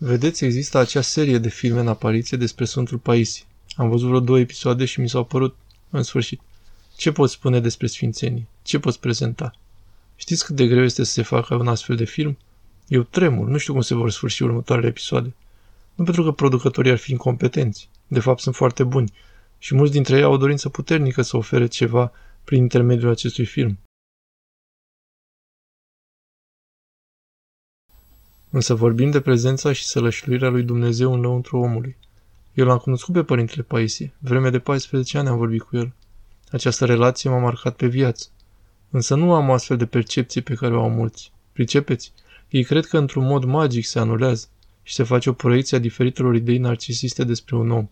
Vedeți, există acea serie de filme în apariție despre Sfântul Paisie. Am văzut vreo două episoade și mi s-au părut, în sfârșit. Ce poți spune despre sfințenii? Ce poți prezenta? Știți cât de greu este să se facă un astfel de film? Eu tremur, nu știu cum se vor sfârși următoarele episoade. Nu pentru că producătorii ar fi incompetenți. De fapt, sunt foarte buni și mulți dintre ei au o dorință puternică să ofere ceva prin intermediul acestui film. Însă vorbim de prezența și sălășluirea lui Dumnezeu în lăuntru omului. Eu l-am cunoscut pe părintele Paisie. Vreme de 14 ani am vorbit cu el. Această relație m-a marcat pe viață. Însă nu am astfel de percepție pe care o au mulți. Pricepeți? Ei cred că într-un mod magic se anulează și se face o proiecție a diferitelor idei narcisiste despre un om.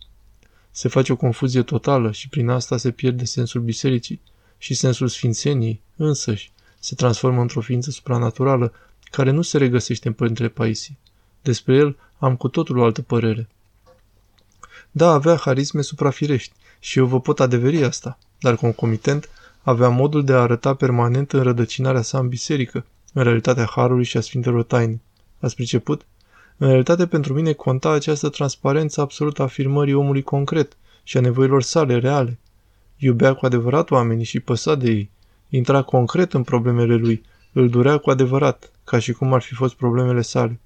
Se face o confuzie totală și prin asta se pierde sensul bisericii și sensul sfințeniei însăși se transformă într-o ființă supranaturală care nu se regăsește în Părintele Paisie. Despre el am cu totul o altă părere. Da, avea harisme suprafirești și eu vă pot adeveri asta, dar concomitent avea modul de a arăta permanent înrădăcinarea sa în biserică, în realitatea Harului și a Sfintelor Taine. Ați priceput? În realitate, pentru mine conta această transparență absolută a afirmării omului concret și a nevoilor sale reale. Iubea cu adevărat oamenii și păsa de ei. Intra concret în problemele lui, îl durea cu adevărat, ca și cum ar fi fost problemele sale.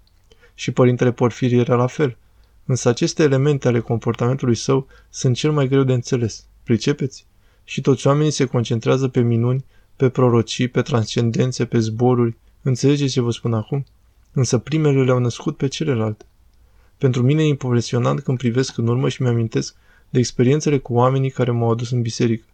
Și părintele Porfir era la fel. Însă aceste elemente ale comportamentului său sunt cel mai greu de înțeles. Pricepeți? Și toți oamenii se concentrează pe minuni, pe prorocii, pe transcendențe, pe zboruri. Înțelegeți ce vă spun acum? Însă primele le-au născut pe celelalte. Pentru mine e impresionant când privesc în urmă și mi-amintesc de experiențele cu oamenii care m-au adus în biserică.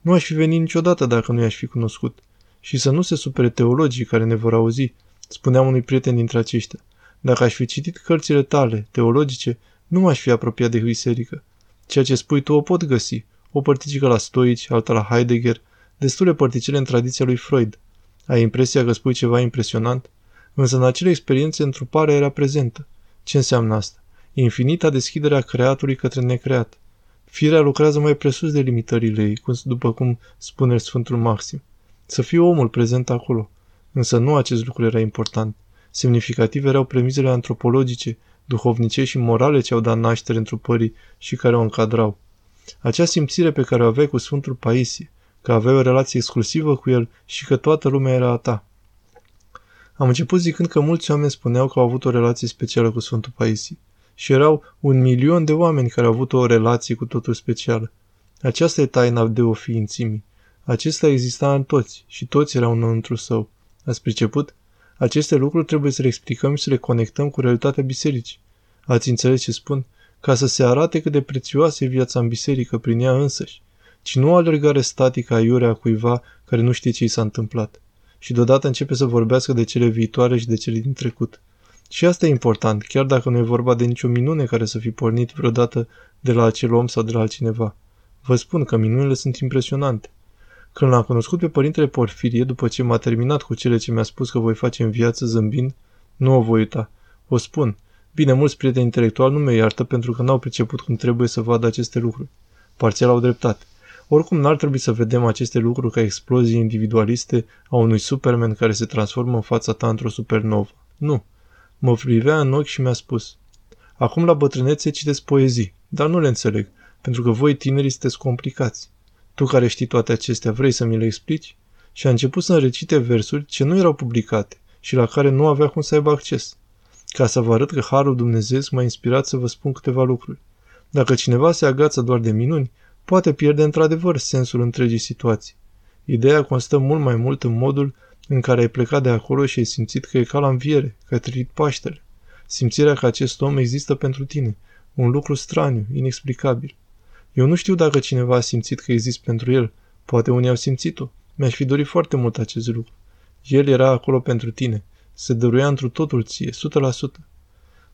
Nu aș fi venit niciodată dacă nu i-aș fi cunoscut. Și să nu se supere teologii care ne vor auzi, spuneam unui prieten dintre aceștia. Dacă aș fi citit cărțile tale, teologice, nu m-aș fi apropiat de biserică. Ceea ce spui tu o pot găsi. O părticică la Stoici, alta la Heidegger, destule părticele în tradiția lui Freud. Ai impresia că spui ceva impresionant? Însă în acele experiențe întruparea era prezentă. Ce înseamnă asta? Infinita deschidere a creatului către necreat. Firea lucrează mai presus de limitările ei, după cum spune Sfântul Maxim. Să fie omul prezent acolo. Însă nu acest lucru era important. Semnificative erau premizele antropologice, duhovnice și morale ce au dat naștere întrupării și care o încadrau. Acea simțire pe care o aveai cu Sfântul Paisie, că aveai o relație exclusivă cu el și că toată lumea era a ta. Am început zicând că mulți oameni spuneau că au avut o relație specială cu Sfântul Paisie. Și erau un milion de oameni care au avut o relație cu totul specială. Aceasta e taina de o ființimii. Acesta exista în toți și toți erau înăuntru său. Ați priceput? Aceste lucruri trebuie să le explicăm și să le conectăm cu realitatea bisericii. Ați înțeles ce spun? Ca să se arate cât de prețioasă e viața în biserică prin ea însăși, ci nu o alergare statică a iurea cuiva care nu știe ce i s-a întâmplat. Și deodată începe să vorbească de cele viitoare și de cele din trecut. Și asta e important, chiar dacă nu e vorba de nicio minune care să fi pornit vreodată de la acel om sau de la altcineva. Vă spun că minunile sunt impresionante. Când l-am cunoscut pe părintele Porfirie, după ce m-a terminat cu cele ce mi-a spus că voi face în viață zâmbind, nu o voi uita. O spun. Bine, mulți prieteni intelectuali nu mi iartă pentru că n-au priceput cum trebuie să vadă aceste lucruri. Parțial au dreptate. Oricum, n-ar trebui să vedem aceste lucruri ca explozii individualiste a unui Superman care se transformă în fața ta într-o supernovă. Nu. Mă privea în ochi și mi-a spus. Acum la bătrânețe citesc poezii, dar nu le înțeleg, pentru că voi tinerii sunteți complicați. Tu care știi toate acestea, vrei să mi le explici? Și a început să-mi recite versuri ce nu erau publicate și la care nu avea cum să aibă acces. Ca să vă arăt că Harul Dumnezeu m-a inspirat să vă spun câteva lucruri. Dacă cineva se agață doar de minuni, poate pierde într-adevăr sensul întregii situații. Ideea constă mult mai mult în modul în care ai plecat de acolo și ai simțit că e ca la înviere, că ai trăit Paștele. Simțirea că acest om există pentru tine, un lucru straniu, inexplicabil. Eu nu știu dacă cineva a simțit că există pentru el. Poate unii au simțit-o. Mi-aș fi dorit foarte mult acest lucru. El era acolo pentru tine. Se dăruia întru totul ție, 100%.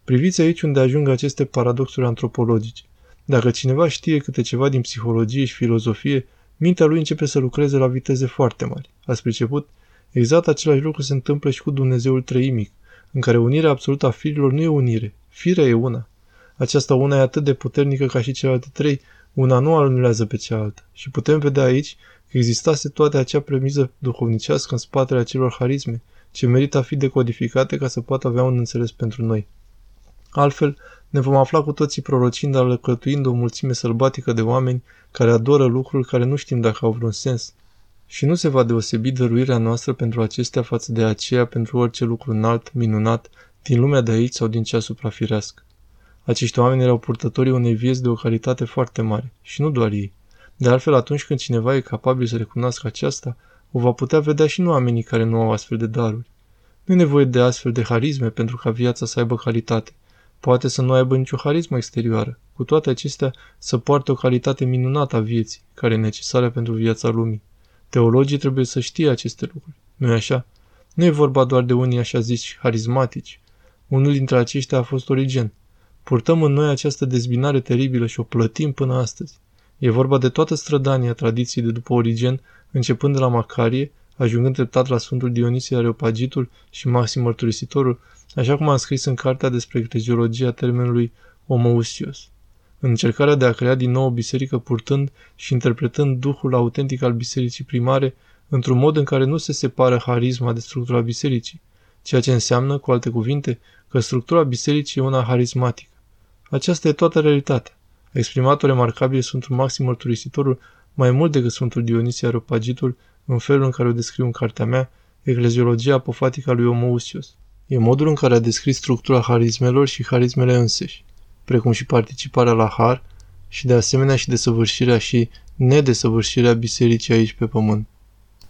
Priviți aici unde ajung aceste paradoxuri antropologice. Dacă cineva știe câte ceva din psihologie și filozofie, mintea lui începe să lucreze la viteze foarte mari. Ați priceput? Exact același lucru se întâmplă și cu Dumnezeul treimic, în care unirea absolută a firilor nu e unire. Firea e una. Această una e atât de puternică ca și celelalte trei, una nu anulează pe cealaltă. Și putem vedea aici că existase toate acea premiză duhovnicească în spatele acelor harisme, ce merită a fi decodificate ca să poată avea un înțeles pentru noi. Altfel, ne vom afla cu toții prorocind alăcătuind o mulțime sălbatică de oameni care adoră lucruri care nu știm dacă au vreun sens. Și nu se va deosebi dăruirea noastră pentru acestea față de aceea pentru orice lucru înalt, minunat, din lumea de aici sau din cea suprafirească. Acești oameni erau purtătorii unei vieți de o calitate foarte mare, și nu doar ei. De altfel, atunci când cineva e capabil să recunoască aceasta, o va putea vedea și nu oamenii care nu au astfel de daruri. Nu e nevoie de astfel de harisme pentru ca viața să aibă calitate. Poate să nu aibă nicio harismă exterioară. Cu toate acestea, să poarte o calitate minunată a vieții, care e necesară pentru viața lumii. Teologii trebuie să știe aceste lucruri. nu e așa? Nu e vorba doar de unii așa zici harismatici. Unul dintre aceștia a fost Origen. Purtăm în noi această dezbinare teribilă și o plătim până astăzi. E vorba de toată strădania tradiției de după Origen, începând de la Macarie, ajungând treptat la Sfântul Dionisie Areopagitul și Maxim Mărturisitorul, așa cum am scris în cartea despre ecleziologia termenului omousios. În încercarea de a crea din nou o biserică purtând și interpretând duhul autentic al bisericii primare într-un mod în care nu se separă harisma de structura bisericii, ceea ce înseamnă, cu alte cuvinte, că structura bisericii e una harismatică. Aceasta e toată realitatea. A exprimat-o remarcabil Sfântul Maxim Mărturisitorul mai mult decât Sfântul Dionisie Areopagitul în felul în care o descriu în cartea mea, Ecleziologia apofatică a lui Omousios. E modul în care a descris structura harismelor și harismele înseși, precum și participarea la har și de asemenea și desăvârșirea și nedesăvârșirea bisericii aici pe pământ.